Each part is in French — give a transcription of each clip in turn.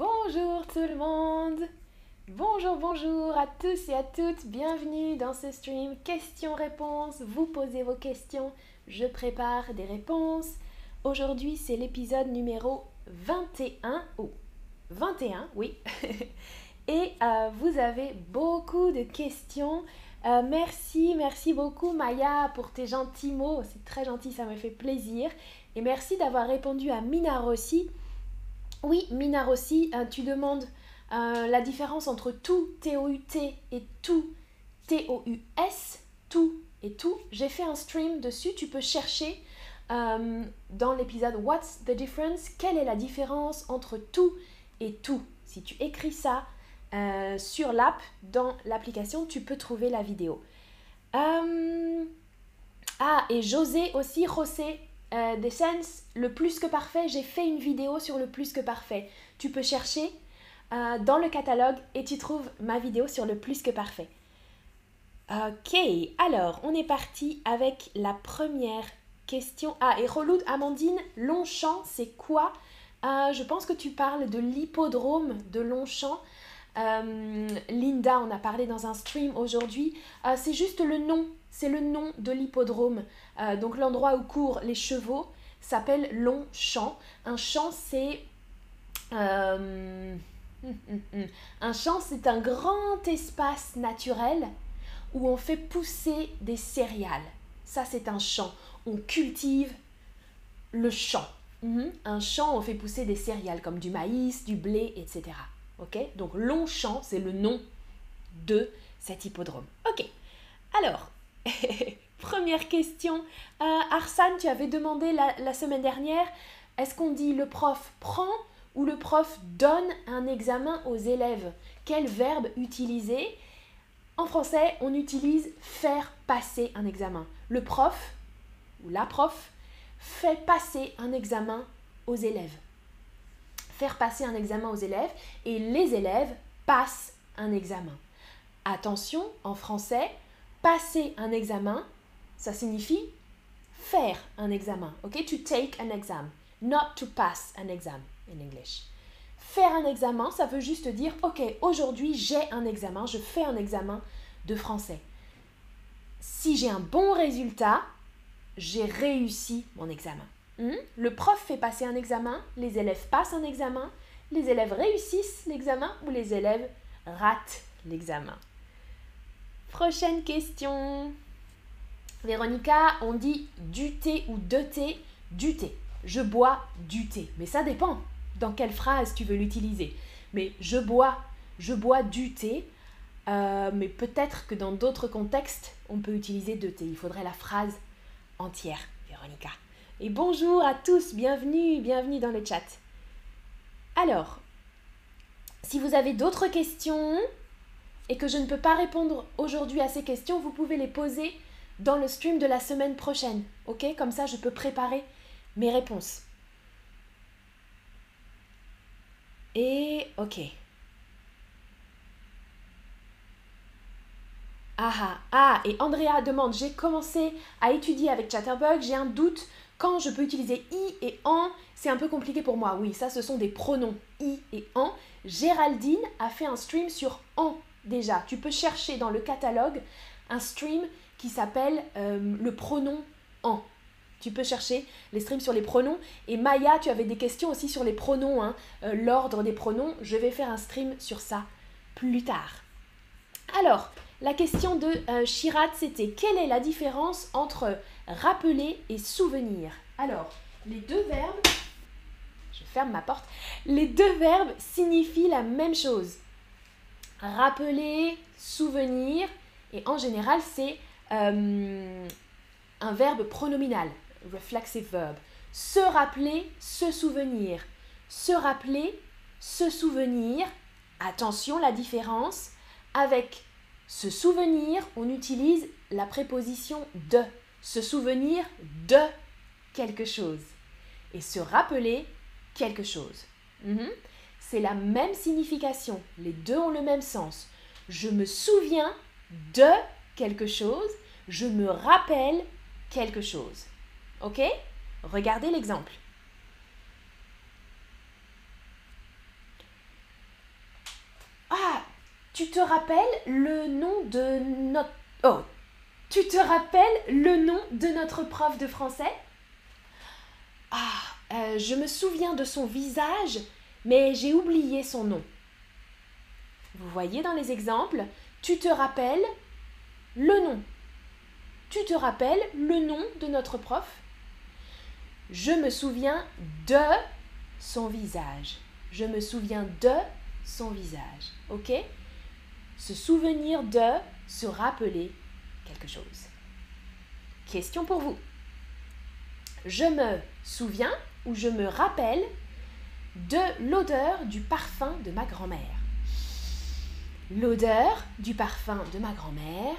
Bonjour tout le monde Bonjour, bonjour à tous et à toutes, bienvenue dans ce stream questions-réponses. Vous posez vos questions, je prépare des réponses. Aujourd'hui c'est l'épisode numéro 21, ou 21, oui. et euh, vous avez beaucoup de questions. Euh, merci, merci beaucoup Maya pour tes gentils mots, c'est très gentil, ça me fait plaisir. Et merci d'avoir répondu à Mina Rossi. Oui, Mina Rossi, euh, tu demandes la différence entre tout, T-O-U-T, et tout, T-O-U-S, tout et tout. J'ai fait un stream dessus, tu peux chercher dans l'épisode What's the difference? Quelle est la différence entre tout et tout? Si tu écris ça, euh, sur l'app, dans l'application, tu peux trouver la vidéo. Euh, ah, et José aussi, José euh, Descens, le plus que parfait, j'ai fait une vidéo sur le plus que parfait. Tu peux chercher dans le catalogue et tu trouves ma vidéo sur le plus que parfait. Ok, alors on est parti avec la première question. Ah, et Reloud Amandine, Longchamp, c'est quoi? Je pense que tu parles de l'hippodrome de Longchamp. Euh, Linda on a parlé dans un stream aujourd'hui. Euh, c'est juste le nom, c'est le nom de l'hippodrome. Euh, donc l'endroit où courent les chevaux s'appelle Longchamp. Un champ, c'est... un champ, c'est un grand espace naturel où on fait pousser des céréales. Ça, c'est un champ. On cultive le champ. Mhm. Un champ, on fait pousser des céréales comme du maïs, du blé, etc. Ok? Donc Longchamp, c'est le nom de cet hippodrome. Ok. Alors, première question. Euh, Arsane, tu avais demandé la, semaine dernière, est-ce qu'on dit le prof prend ou le prof donne un examen aux élèves? Quel verbe utiliser? En français, on utilise faire passer un examen. Le prof ou la prof fait passer un examen aux élèves faire passer un examen aux élèves et les élèves passent un examen. Attention, en français, passer un examen, ça signifie faire un examen. Ok, to take an exam, not to pass an exam in English. Faire un examen, ça veut juste dire, ok, aujourd'hui j'ai un examen, je fais un examen de français. Si j'ai un bon résultat, j'ai réussi mon examen. Hmm? Le prof fait passer un examen, les élèves passent un examen, les élèves réussissent l'examen ou les élèves ratent l'examen. Prochaine question. Véronica, on dit du thé ou de thé, du thé. Je bois du thé. Mais ça dépend dans quelle phrase tu veux l'utiliser. Mais je bois, je bois du thé. Euh, mais peut-être que dans d'autres contextes, on peut utiliser de thé. Il faudrait la phrase entière, Véronica. Et bonjour à tous, bienvenue, bienvenue dans le chat. Alors, si vous avez d'autres questions et que je ne peux pas répondre aujourd'hui à ces questions, vous pouvez les poser dans le stream de la semaine prochaine. Ok? Comme ça, je peux préparer mes réponses. Et ok. Ah ah, ah, et Andrea demande, j'ai commencé à étudier avec Chatterbug, j'ai un doute quand je peux utiliser i et en, c'est un peu compliqué pour moi. Oui, ça, ce sont des pronoms i et en. Géraldine a fait un stream sur en déjà. Tu peux chercher dans le catalogue un stream qui s'appelle euh, le pronom en. Tu peux chercher les streams sur les pronoms. Et Maya, tu avais des questions aussi sur les pronoms, hein. euh, l'ordre des pronoms. Je vais faire un stream sur ça plus tard. Alors, la question de euh, c'était quelle est la différence entre rappeler et souvenir? Alors, les deux verbes, je ferme ma porte, les deux verbes signifient la même chose. Rappeler, souvenir, et en général, c'est euh, un verbe pronominal, reflexive verb. Se rappeler, se souvenir. Se rappeler, se souvenir. Attention, la différence. Avec se souvenir, on utilise la préposition de se souvenir de quelque chose et se rappeler quelque chose. Mhm. C'est la même signification, les deux ont le même sens. Je me souviens de quelque chose, je me rappelle quelque chose. Ok? Regardez l'exemple. tu te rappelles le nom de notre... Oh, tu te rappelles le nom de notre prof de français? Ah, euh, je me souviens de son visage, mais j'ai oublié son nom. Vous voyez dans les exemples, tu te rappelles le nom. Tu te rappelles le nom de notre prof? Je me souviens de son visage. Je me souviens de son visage. OK? Se souvenir de, se rappeler quelque chose. Question pour vous. Je me souviens ou je me rappelle de l'odeur du parfum de ma grand-mère. L'odeur du parfum de ma grand-mère.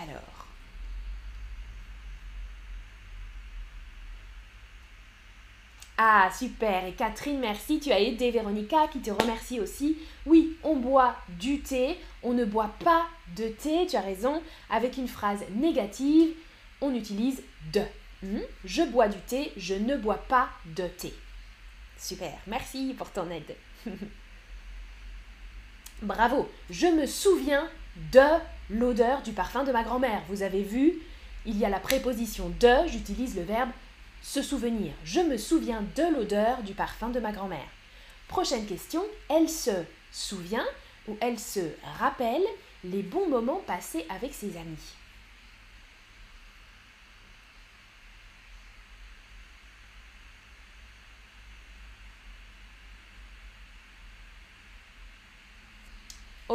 Alors, Ah, super. Et Catherine, merci. Tu as aidé Véronica qui te remercie aussi. Oui, on boit du thé. On ne boit pas de thé. Tu as raison. Avec une phrase négative, on utilise de. Hmm? Je bois du thé. Je ne bois pas de thé. Super. Merci pour ton aide. Bravo. Je me souviens de l'odeur du parfum de ma grand-mère. Vous avez vu, il y a la préposition de. J'utilise le verbe se souvenir. Je me souviens de l'odeur du parfum de ma grand-mère. Prochaine question. Elle se souvient ou elle se rappelle les bons moments passés avec ses amis?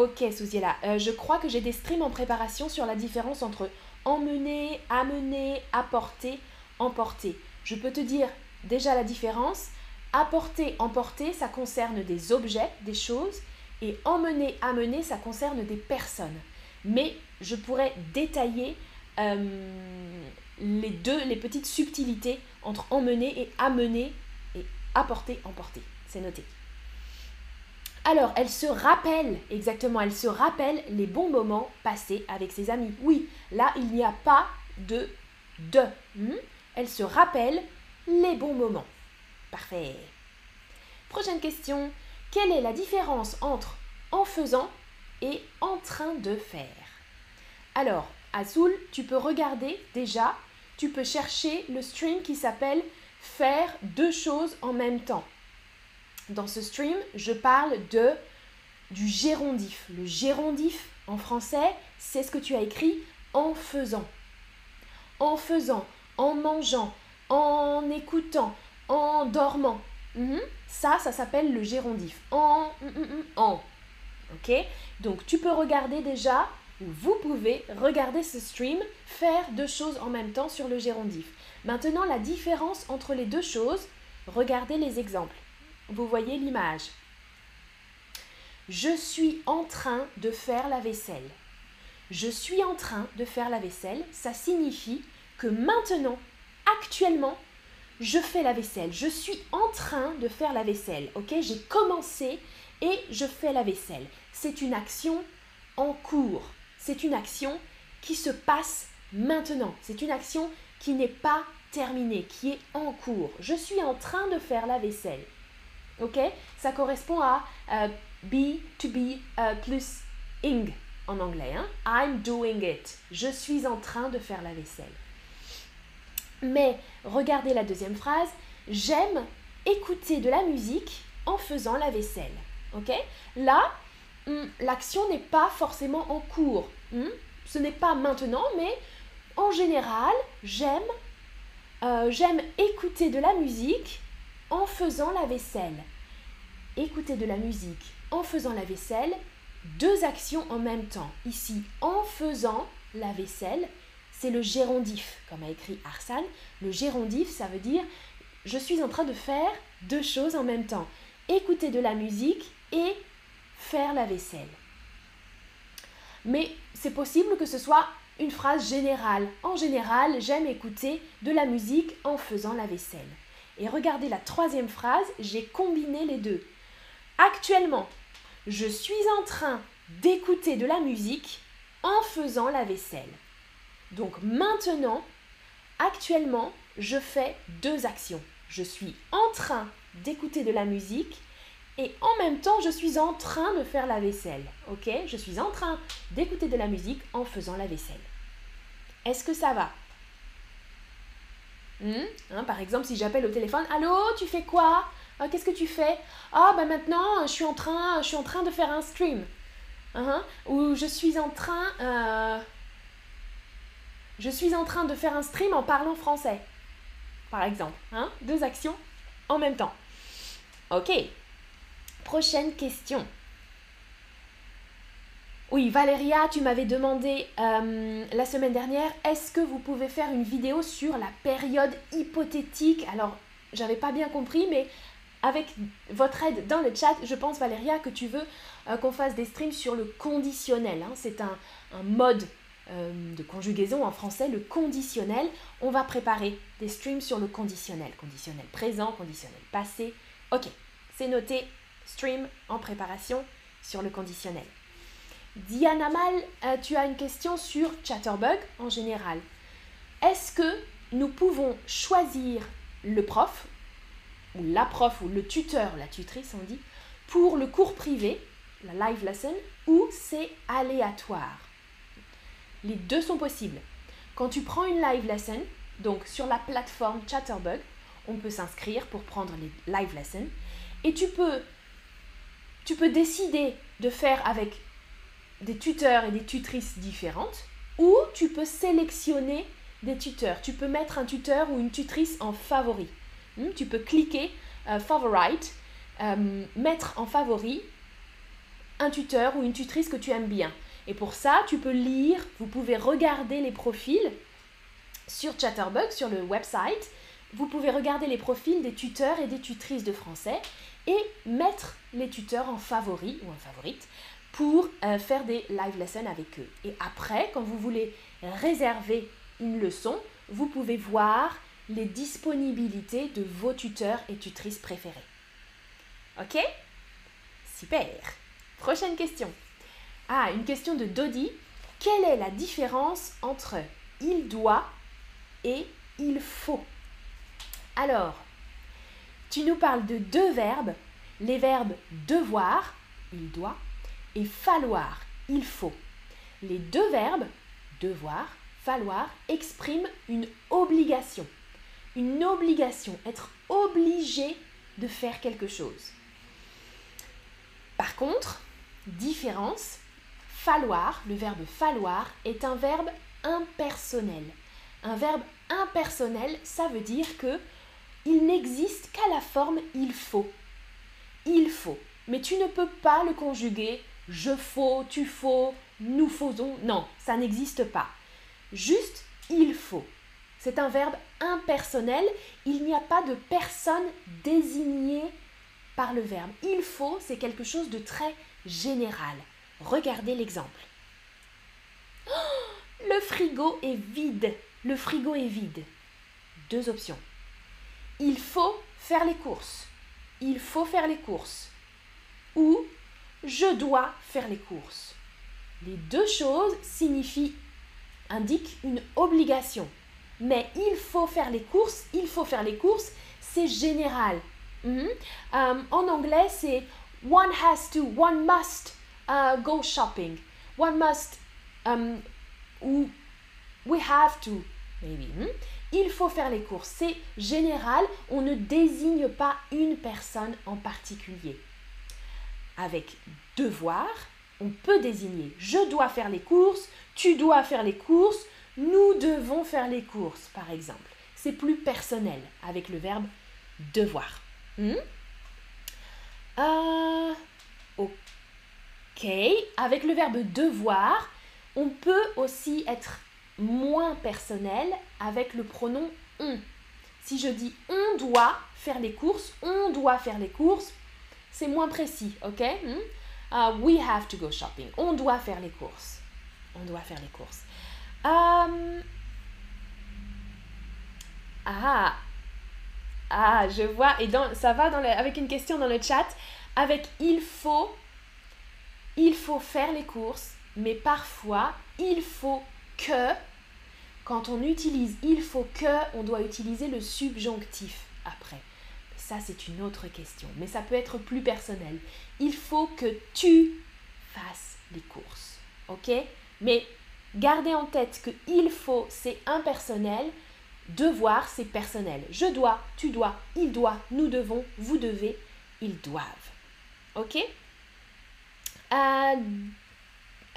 Ok, Souziela, euh, je crois que j'ai des streams en préparation sur la différence entre emmener, amener, apporter, emporter. Je peux te dire déjà la différence. Apporter, emporter, ça concerne des objets, des choses. Et emmener, amener, ça concerne des personnes. Mais je pourrais détailler euh, les deux, les petites subtilités entre emmener et amener et apporter, emporter. C'est noté. Alors, elle se rappelle, exactement, elle se rappelle les bons moments passés avec ses amis. Oui, là, il n'y a pas de de. Hmm? Elle se rappelle les bons moments. Parfait. Prochaine question. Quelle est la différence entre en faisant et en train de faire? Alors, Azul, tu peux regarder déjà, tu peux chercher le stream qui s'appelle Faire deux choses en même temps. Dans ce stream, je parle de du gérondif. Le gérondif en français, c'est ce que tu as écrit en faisant. En faisant, en mangeant, en écoutant, en dormant. Mhm. Ça, ça s'appelle le gérondif. En, mm, mm, mm, en. Ok? Donc tu peux regarder déjà, ou vous pouvez regarder ce stream, faire deux choses en même temps sur le gérondif. Maintenant, la différence entre les deux choses, regardez les exemples. Vous voyez l'image. Je suis en train de faire la vaisselle. Je suis en train de faire la vaisselle, ça signifie que maintenant, actuellement, je fais la vaisselle. Je suis en train de faire la vaisselle. Ok, j'ai commencé et je fais la vaisselle. C'est une action en cours. C'est une action qui se passe maintenant. C'est une action qui n'est pas terminée, qui est en cours. Je suis en train de faire la vaisselle. Ok, ça correspond à euh, be to be euh, plus ing en anglais. Hein? I'm doing it. Je suis en train de faire la vaisselle. Mais regardez la deuxième phrase. J'aime écouter de la musique en faisant la vaisselle. Ok? Là, hmm, l'action n'est pas forcément en cours. Hmm? Ce n'est pas maintenant, mais en général, j'aime euh, j'aime écouter de la musique en faisant la vaisselle. Écouter de la musique en faisant la vaisselle, deux actions en même temps. Ici, en faisant la vaisselle, c'est le gérondif, comme a écrit Arsane. Le gérondif, ça veut dire je suis en train de faire deux choses en même temps. Écouter de la musique et faire la vaisselle. Mais c'est possible que ce soit une phrase générale. En général, j'aime écouter de la musique en faisant la vaisselle. Et regardez la troisième phrase, j'ai combiné les deux. Actuellement, je suis en train d'écouter de la musique en faisant la vaisselle. Donc maintenant, actuellement, je fais deux actions. Je suis en train d'écouter de la musique et en même temps, je suis en train de faire la vaisselle. Ok? Je suis en train d'écouter de la musique en faisant la vaisselle. Est-ce que ça va? Hmm? hein, Par exemple, si j'appelle au téléphone, Allô, tu fais quoi? Ah, Qu'est-ce que tu fais? Ah, ben maintenant, je suis en train, je suis en train de faire un stream. Hein? Ou je suis en train. Euh, je suis en train de faire un stream en parlant français. Par exemple. Hein? Deux actions en même temps. Ok. Prochaine question. Oui, Valéria, tu m'avais demandé euh, la semaine dernière, est-ce que vous pouvez faire une vidéo sur la période hypothétique? Alors, j'avais pas bien compris, mais avec votre aide dans le chat, je pense, Valéria, que tu veux euh, qu'on fasse des streams sur le conditionnel. Hein. C'est un, mode euh, de conjugaison en français, le conditionnel. On va préparer des streams sur le conditionnel. Conditionnel présent, conditionnel passé. Ok, c'est noté. Stream en préparation sur le conditionnel. Diana Mal, euh, tu as une question sur Chatterbug en général. Est-ce que nous pouvons choisir le prof, ou la prof, ou le tuteur, la tutrice on dit, pour le cours privé, la live lesson, ou c'est aléatoire Les deux sont possibles. Quand tu prends une live lesson, donc sur la plateforme Chatterbug, on peut s'inscrire pour prendre les live lessons, et tu peux, tu peux décider de faire avec des tuteurs et des tutrices différentes, ou tu peux sélectionner des tuteurs. Tu peux mettre un tuteur ou une tutrice en favori. Hmm, tu peux cliquer euh, favorite, euh, mettre en favori un tuteur ou une tutrice que tu aimes bien. Et pour ça, tu peux lire, vous pouvez regarder les profils sur Chatterbug, sur le website. Vous pouvez regarder les profils des tuteurs et des tutrices de français et mettre les tuteurs en favori ou en favorite pour euh, faire des live lessons avec eux. Et après, quand vous voulez réserver une leçon, vous pouvez voir les disponibilités de vos tuteurs et tutrices préférés. Ok? Super Prochaine question. Ah, une question de Dodi. Quelle est la différence entre il doit et il faut Alors, tu nous parles de deux verbes, les verbes devoir, il doit, et falloir, il faut. Les deux verbes, devoir, falloir, expriment une obligation. Une obligation, être obligé de faire quelque chose. Par contre, différence, falloir, le verbe falloir, est un verbe impersonnel. Un verbe impersonnel, ça veut dire que il n'existe qu'à la forme il faut. Il faut. Mais tu ne peux pas le conjuguer je faut, tu faut, nous faisons. Non, ça n'existe pas. Juste il faut. C'est un verbe impersonnel. Il n'y a pas de personne désignée par le verbe. Il faut, c'est quelque chose de très général. Regardez l'exemple. Oh, le frigo est vide. Le frigo est vide. Deux options. Il faut faire les courses. Il faut faire les courses. Ou je dois faire les courses. Les deux choses signifient, indiquent une obligation. Mais il faut faire les courses, il faut faire les courses, c'est général. Mhm. Euh, en anglais, c'est one has to, one must uh, go shopping. One must, um, ou we have to. Hmm? Il faut faire les courses. C'est général, on ne désigne pas une personne en particulier. Avec devoir, on peut désigner je dois faire les courses, tu dois faire les courses, nous devons faire les courses, par exemple. C'est plus personnel avec le verbe devoir. Hmm? Euh, ok. Avec le verbe devoir, on peut aussi être moins personnel avec le pronom on. Si je dis on doit faire les courses, on doit faire les courses, c'est moins précis, ok? Hmm? uh, We have to go shopping. On doit faire les courses. On doit faire les courses. Ah, ah, je vois. Et dans, ça va dans avec une question dans le chat. Avec il faut, il faut faire les courses, mais parfois il faut que quand on utilise il faut que, on doit utiliser le subjonctif après. ça c'est une autre question, mais ça peut être plus personnel. Il faut que tu fasses les courses, ok? Mais gardez en tête que il faut, c'est impersonnel, devoir, c'est personnel. Je dois, tu dois, il doit, nous devons, vous devez, ils doivent. Ok? Euh,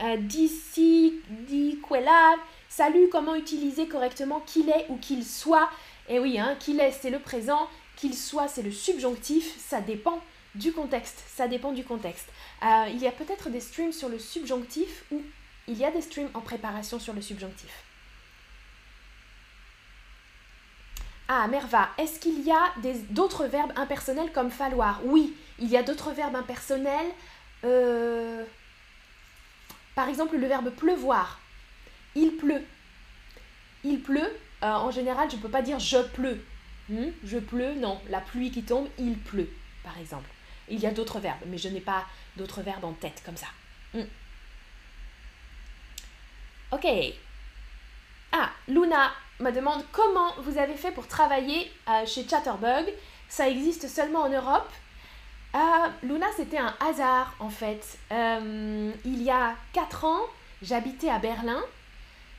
euh, D'ici, dit là salut, comment utiliser correctement qu'il est ou qu'il soit? Eh oui, hein, qu'il est, c'est le présent, qu'il soit, c'est le subjonctif, ça dépend du contexte, ça dépend du contexte. Euh, il y a peut-être des streams sur le subjonctif ou il y a des streams en préparation sur le subjonctif. Ah, Merva, est-ce qu'il y a d'autres verbes impersonnels comme falloir? Oui, il y a d'autres verbes impersonnels. Euh, par exemple, le verbe pleuvoir. Il pleut. Il pleut. Euh, en général, je ne peux pas dire je pleut. Hmm? Je pleut, non. La pluie qui tombe, il pleut, par exemple. Il y a d'autres verbes, mais je n'ai pas d'autres verbes en tête comme ça. Hmm. Ok. Ah, Luna me demande comment vous avez fait pour travailler euh, chez Chatterbug. Ça existe seulement en Europe. Euh, Luna, c'était un hasard en fait. Euh, il y a 4 ans, j'habitais à Berlin.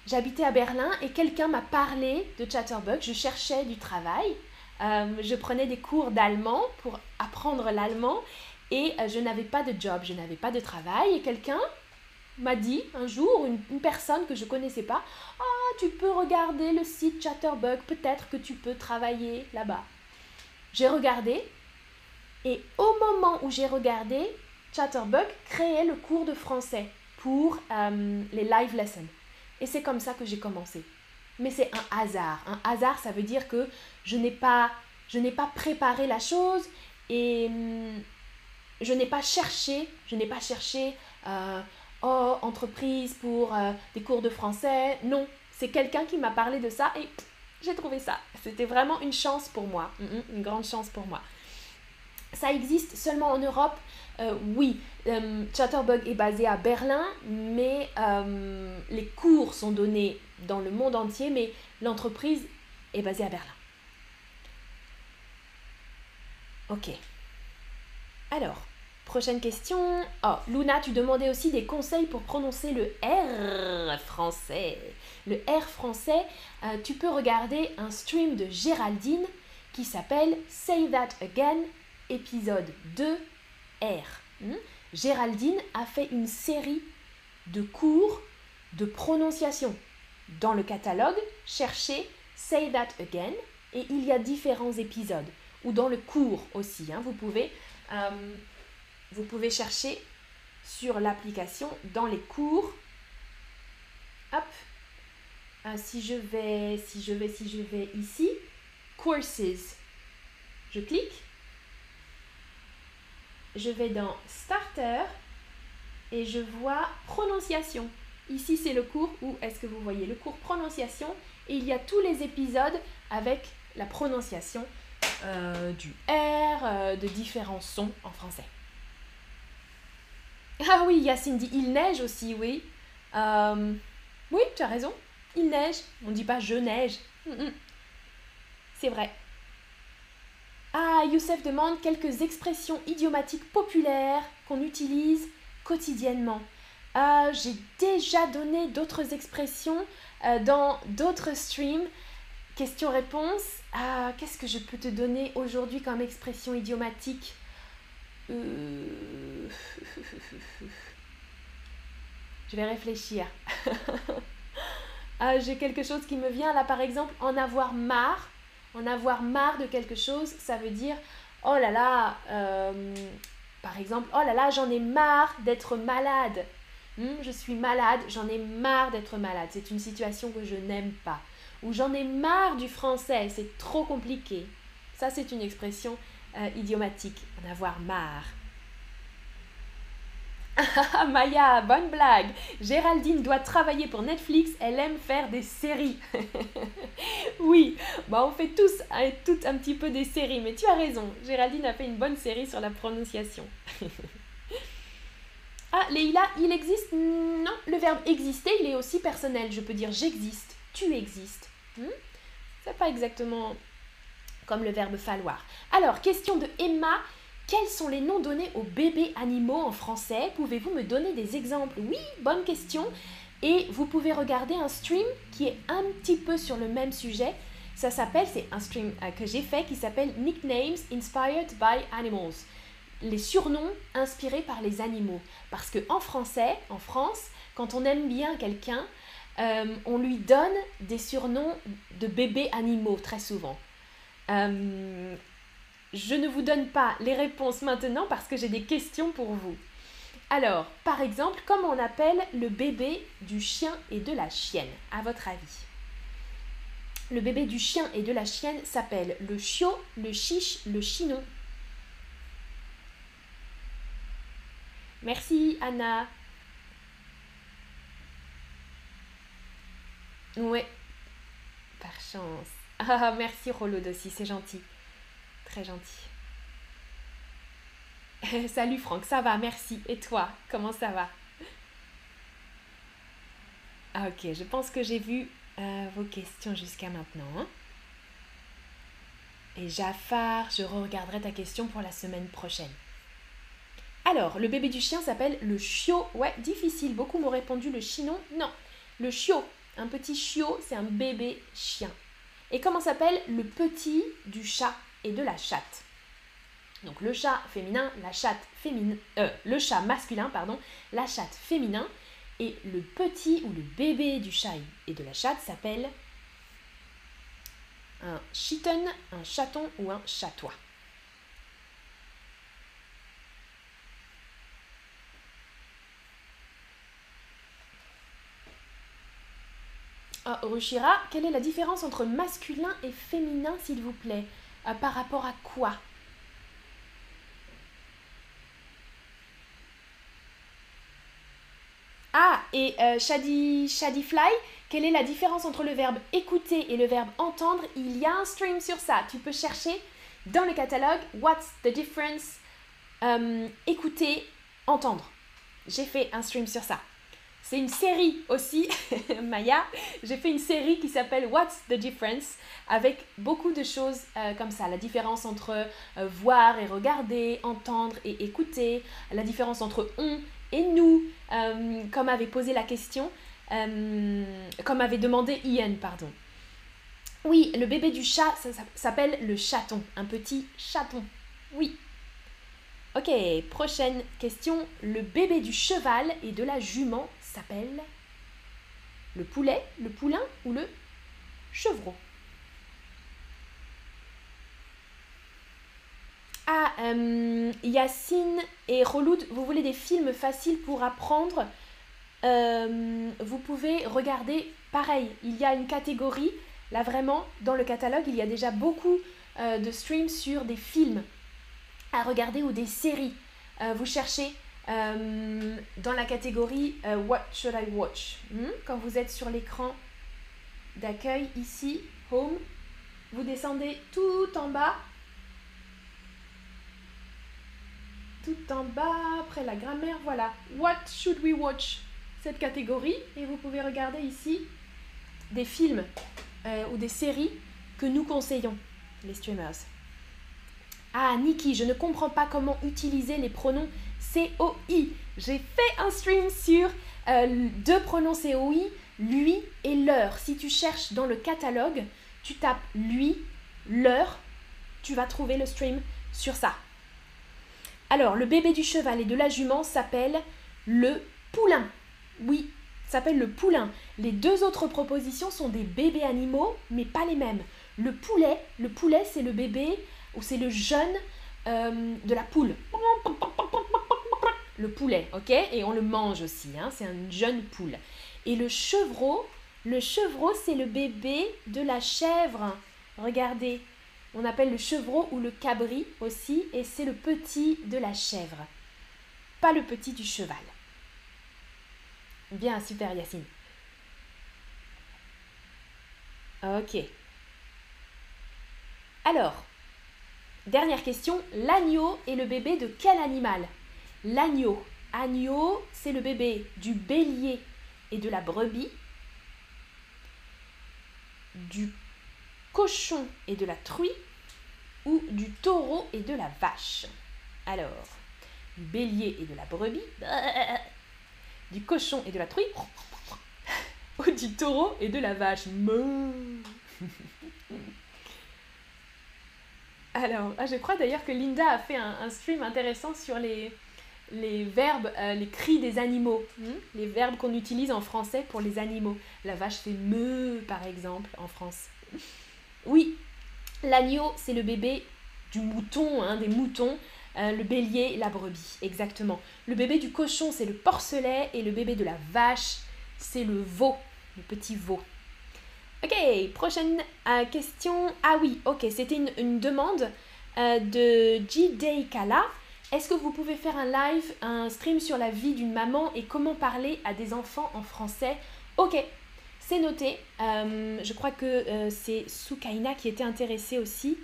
J'habitais à Berlin et quelqu'un m'a parlé de Chatterbug. Je cherchais du travail. je prenais des cours d'allemand pour apprendre l'allemand et je n'avais pas de job, je n'avais pas de travail. Et quelqu'un m'a dit un jour, une, personne que je connaissais pas, ah, tu peux regarder le site Chatterbug, peut-être que tu peux travailler là-bas. J'ai regardé et au moment où j'ai regardé, Chatterbug créait le cours de français pour euh, les live lessons. Et c'est comme ça que j'ai commencé. Mais c'est un hasard. Un hasard, ça veut dire que je n'ai pas, je n'ai pas préparé la chose et hum, je n'ai pas cherché, je n'ai pas cherché, euh, oh, entreprise pour euh, des cours de français. Non, c'est quelqu'un qui m'a parlé de ça et j'ai trouvé ça. C'était vraiment une chance pour moi, mm, mm, une grande chance pour moi. Ça existe seulement en Europe? Euh, oui, Chatterbug est basé à Berlin, mais les cours sont donnés dans le monde entier, mais l'entreprise est basée à Berlin. Ok. Alors, prochaine question. Oh, Luna, tu demandais aussi des conseils pour prononcer le R français. Le R français, euh, tu peux regarder un stream de Géraldine qui s'appelle Say That Again, épisode 2 R. Hmm? Géraldine a fait une série de cours de prononciation. Dans le catalogue, cherchez Say That Again et il y a différents épisodes. Ou dans le cours aussi, hein, vous pouvez euh, vous pouvez chercher sur l'application dans les cours. Hop. Euh, si je vais, si je vais, si je vais ici, courses. Je clique. Je vais dans starter et je vois prononciation. Ici, c'est le cours où est-ce que vous voyez le cours prononciation et il y a tous les épisodes avec la prononciation euh, du R, euh, de différents sons en français. Ah oui, Yacine dit il neige aussi, oui. Euh, oui, tu as raison. Il neige. On ne dit pas je neige. Mm, mm. C'est vrai. Ah, Youssef demande quelques expressions idiomatiques populaires qu'on utilise quotidiennement. J'ai déjà donné d'autres expressions dans d'autres streams. Question-réponse. Ah, qu'est-ce que je peux te donner aujourd'hui comme expression idiomatique? Euh, Je vais réfléchir. ah, J'ai quelque chose qui me vient là, par exemple, en avoir marre. En avoir marre de quelque chose, ça veut dire oh là là, euh, par exemple, oh là là, j'en ai marre d'être malade. Hmm, je suis malade, j'en ai marre d'être malade. C'est une situation que je n'aime pas ou j'en ai marre du français, c'est trop compliqué. Ça, c'est une expression euh, idiomatique, en avoir marre. Maya, bonne blague. Géraldine doit travailler pour Netflix, elle aime faire des séries. oui, bah on fait tous et toutes un petit peu des séries, mais tu as raison, Géraldine a fait une bonne série sur la prononciation. ah, Leïla, il existe? Non, le verbe exister, il est aussi personnel. Je peux dire j'existe, tu existes. Hmm? C'est pas exactement comme le verbe falloir. Alors, question de Emma. Quels sont les noms donnés aux bébés animaux en français? Pouvez-vous me donner des exemples? Oui, bonne question. Et vous pouvez regarder un stream qui est un petit peu sur le même sujet. Ça s'appelle, c'est un stream euh, que j'ai fait qui s'appelle Nicknames Inspired by Animals. Les surnoms inspirés par les animaux. Parce que en français, en France, quand on aime bien quelqu'un, euh, on lui donne des surnoms de bébés animaux très souvent. Euh, je ne vous donne pas les réponses maintenant parce que j'ai des questions pour vous. Alors, par exemple, comment on appelle le bébé du chien et de la chienne, à votre avis? Le bébé du chien et de la chienne s'appelle le chiot, le chiche, le chinon. Merci Anna. Ouais, par chance. Ah, merci Rollo aussi, c'est gentil. Très gentil. Salut Franck, ça va, merci. Et toi, comment ça va? Ah, Ok, je pense que j'ai vu euh, vos questions jusqu'à maintenant. Hein. Et Jafar, je regarderai ta question pour la semaine prochaine. Alors, le bébé du chien s'appelle le chiot. Ouais, difficile. Beaucoup m'ont répondu le chinon. Non, le chiot. Un petit chiot, c'est un bébé chien. Et comment s'appelle le petit du chat? Et de la chatte. Donc le chat féminin, la chatte féminin, euh, le chat masculin, pardon, la chatte féminin, et le petit ou le bébé du chat et de la chatte s'appelle un chiton, un chaton ou un chatois. Ah, Rushira, quelle est la différence entre masculin et féminin, s'il vous plaît? Euh, Par rapport à quoi? Ah, et euh, Fly, quelle est la différence entre le verbe écouter et le verbe entendre? Il y a un stream sur ça. Tu peux chercher dans le catalogue What's the difference euh, Écouter, entendre. J'ai fait un stream sur ça. C'est une série aussi, Maya. J'ai fait une série qui s'appelle What's the Difference avec beaucoup de choses euh, comme ça. La différence entre euh, voir et regarder, entendre et écouter, la différence entre on et nous, euh, comme avait posé la question, comme avait demandé Ian, pardon. Oui, le bébé du chat, ça, s'appelle le chaton, un petit chaton. Oui. Ok, prochaine question. Le bébé du cheval et de la jument s'appelle le poulet, le poulain ou le chevreau. Ah, euh, Yacine et Roloud, vous voulez des films faciles pour apprendre? Euh, Vous pouvez regarder, pareil, il y a une catégorie, là vraiment, dans le catalogue, il y a déjà beaucoup euh, de streams sur des films à regarder ou des séries. vous cherchez dans la catégorie What should I watch? Hmm? Quand vous êtes sur l'écran d'accueil ici, Home, vous descendez tout en bas tout en bas, après la grammaire, voilà. What should we watch? Cette catégorie. Et vous pouvez regarder ici des films euh, ou des séries que nous conseillons, les streamers. Ah, Niki, je ne comprends pas comment utiliser les pronoms COI. J'ai fait un stream sur euh, deux pronoms COI, lui et leur. Si tu cherches dans le catalogue, tu tapes lui, leur, tu vas trouver le stream sur ça. Alors, le bébé du cheval et de la jument s'appelle le poulain. Oui, s'appelle le poulain. Les deux autres propositions sont des bébés animaux, mais pas les mêmes. Le poulet, le poulet, c'est le bébé ou c'est le jeune euh, de la poule. Le poulet, ok? Et on le mange aussi, hein, c'est un jeune poule. Et le chevreau, le chevreau, c'est le bébé de la chèvre. Regardez, on appelle le chevreau ou le cabri aussi, et c'est le petit de la chèvre, pas le petit du cheval. Bien, super Yacine. Ok. Alors, dernière question, l'agneau est le bébé de quel animal? L'agneau. Agneau, c'est le bébé du bélier et de la brebis, du cochon et de la truie, ou du taureau et de la vache Alors, du bélier et de la brebis, du cochon et de la truie, ou du taureau et de la vache. Alors, ah, je crois d'ailleurs que Linda a fait un, stream intéressant sur les, les verbes, euh, les cris des animaux, hmm? les verbes qu'on utilise en français pour les animaux. La vache fait me, par exemple, en France. Oui, l'agneau, c'est le bébé du mouton, hein, des moutons. Euh, le bélier, la brebis, exactement. Le bébé du cochon, c'est le porcelet. Et le bébé de la vache, c'est le veau, le petit veau. Ok, prochaine euh, question. Ah oui, ok, c'était une, demande euh, de G. Kala. Est-ce que vous pouvez faire un live, un stream sur la vie d'une maman et comment parler à des enfants en français? Ok, c'est noté. Euh, je crois que c'est Sukaina qui était intéressée aussi.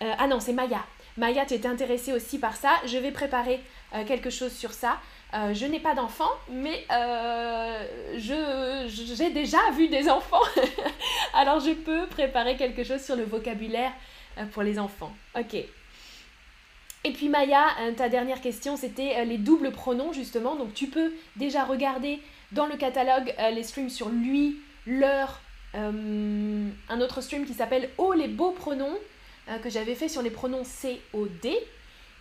ah non, c'est Maya. Maya, tu étais intéressée aussi par ça. Je vais préparer quelque chose sur ça. Euh, je n'ai pas d'enfants, mais euh, j'ai déjà vu des enfants. Alors je peux préparer quelque chose sur le vocabulaire euh, pour les enfants. Ok. Et puis Maya, ta dernière question, c'était les doubles pronoms justement. Donc tu peux déjà regarder dans le catalogue les streams sur lui, leur, un autre stream qui s'appelle Oh les beaux pronoms, que j'avais fait sur les pronoms C, O, D.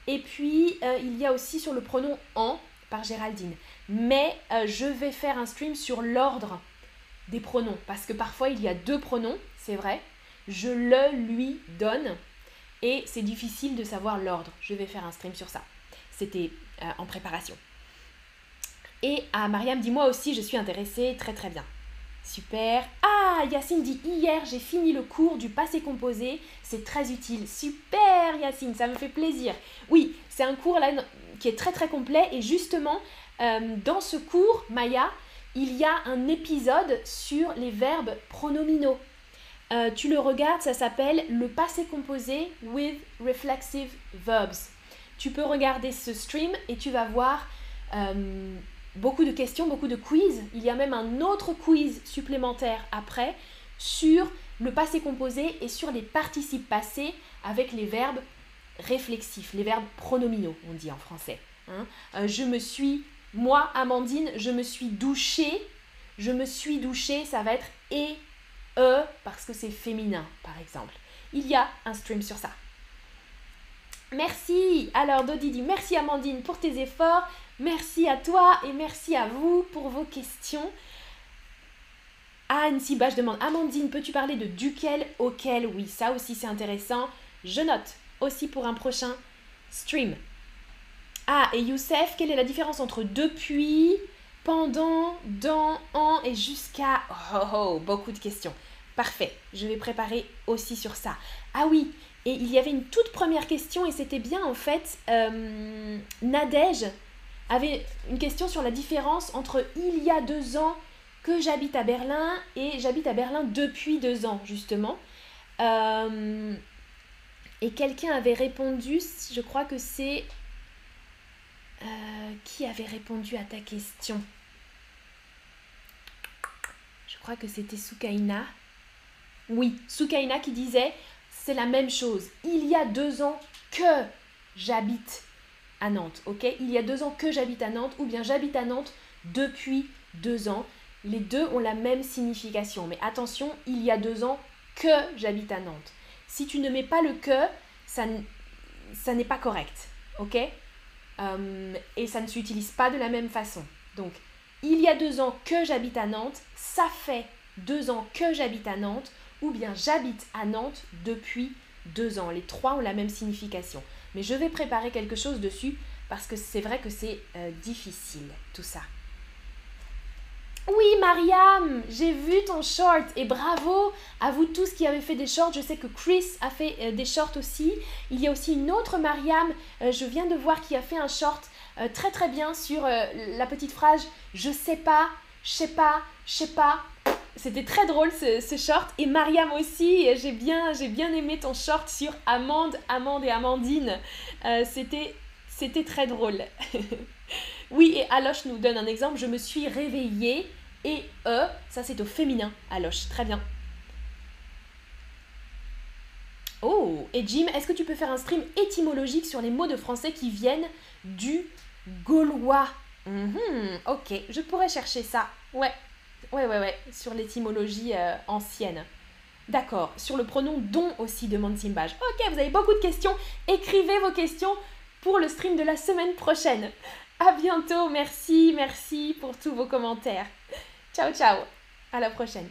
Et puis il y a aussi sur le pronom en, par Géraldine. Mais euh, je vais faire un stream sur l'ordre des pronoms, parce que parfois il y a deux pronoms, c'est vrai. Je le lui donne et c'est difficile de savoir l'ordre. Je vais faire un stream sur ça. C'était euh, en préparation. Et à Mariam, dis-moi aussi, je suis intéressée, très très bien. Super. Ah, Yacine dit hier, j'ai fini le cours du passé composé. C'est très utile. Super, Yacine, ça me fait plaisir. Oui, c'est un cours là qui est très très complet. Et justement, euh, dans ce cours, Maya, il y a un épisode sur les verbes pronominaux. Euh, tu le regardes, ça s'appelle le passé composé with reflexive verbs. Tu peux regarder ce stream et tu vas voir euh, beaucoup de questions, beaucoup de quiz. Il y a même un autre quiz supplémentaire après sur le passé composé et sur les participes passés avec les verbes réflexifs, les verbes pronominaux, on dit en français. Hein. Euh, je me suis, moi, Amandine, je me suis douchée. Je me suis douchée, ça va être et, e, parce que c'est féminin, par exemple. Il y a un stream sur ça. Merci. Alors Dodi dit merci Amandine pour tes efforts. Merci à toi et merci à vous pour vos questions. Anne Siba, je demande Amandine, peux-tu parler de duquel auquel? Oui, ça aussi c'est intéressant. Je note aussi pour un prochain stream. Ah, et Youssef, quelle est la différence entre depuis, pendant, dans, en et jusqu'à Oh, oh, beaucoup de questions. Parfait, je vais préparer aussi sur ça. Ah oui, et il y avait une toute première question et c'était bien en fait, euh, Nadège avait une question sur la différence entre il y a deux ans que j'habite à Berlin et j'habite à Berlin depuis deux ans justement. Euh, et quelqu'un avait répondu, je crois que c'est... Euh, qui avait répondu à ta question? Je crois que c'était Sukaina. Oui, Sukaina qui disait, c'est la même chose. Il y a deux ans que j'habite à Nantes, ok? Il y a deux ans que j'habite à Nantes, ou bien j'habite à Nantes depuis deux ans. Les deux ont la même signification. Mais attention, il y a deux ans que j'habite à Nantes. Si tu ne mets pas le que, ça, n'est pas correct, ok? Euh, Et ça ne s'utilise pas de la même façon. Donc, il y a deux ans que j'habite à Nantes, ça fait deux ans que j'habite à Nantes, ou bien j'habite à Nantes depuis deux ans. Les trois ont la même signification. Mais je vais préparer quelque chose dessus parce que c'est vrai que c'est euh, difficile tout ça. Oui, Mariam, j'ai vu ton short et bravo à vous tous qui avez fait des shorts. Je sais que Chris a fait euh, des shorts aussi. Il y a aussi une autre Mariam, euh, je viens de voir, qui a fait un short très très bien sur la petite phrase Je sais pas, je sais pas, je sais pas. C'était très drôle ce, short. Et Mariam aussi, j'ai bien, bien aimé ton short sur Amande, Amande et Amandine. Euh, c'était, c'était très drôle. oui, et Aloche nous donne un exemple. Je me suis réveillée. Et E, ça c'est au féminin. Aloche, très bien. Oh, et Jim, est-ce que tu peux faire un stream étymologique sur les mots de français qui viennent du gaulois? Mhm, Ok, je pourrais chercher ça. Ouais, ouais, ouais, ouais, sur l'étymologie euh, ancienne. D'accord, sur le pronom don aussi, demande Simbage. Ok, vous avez beaucoup de questions. Écrivez vos questions pour le stream de la semaine prochaine. À bientôt, merci, merci pour tous vos commentaires. Ciao, ciao, à la prochaine.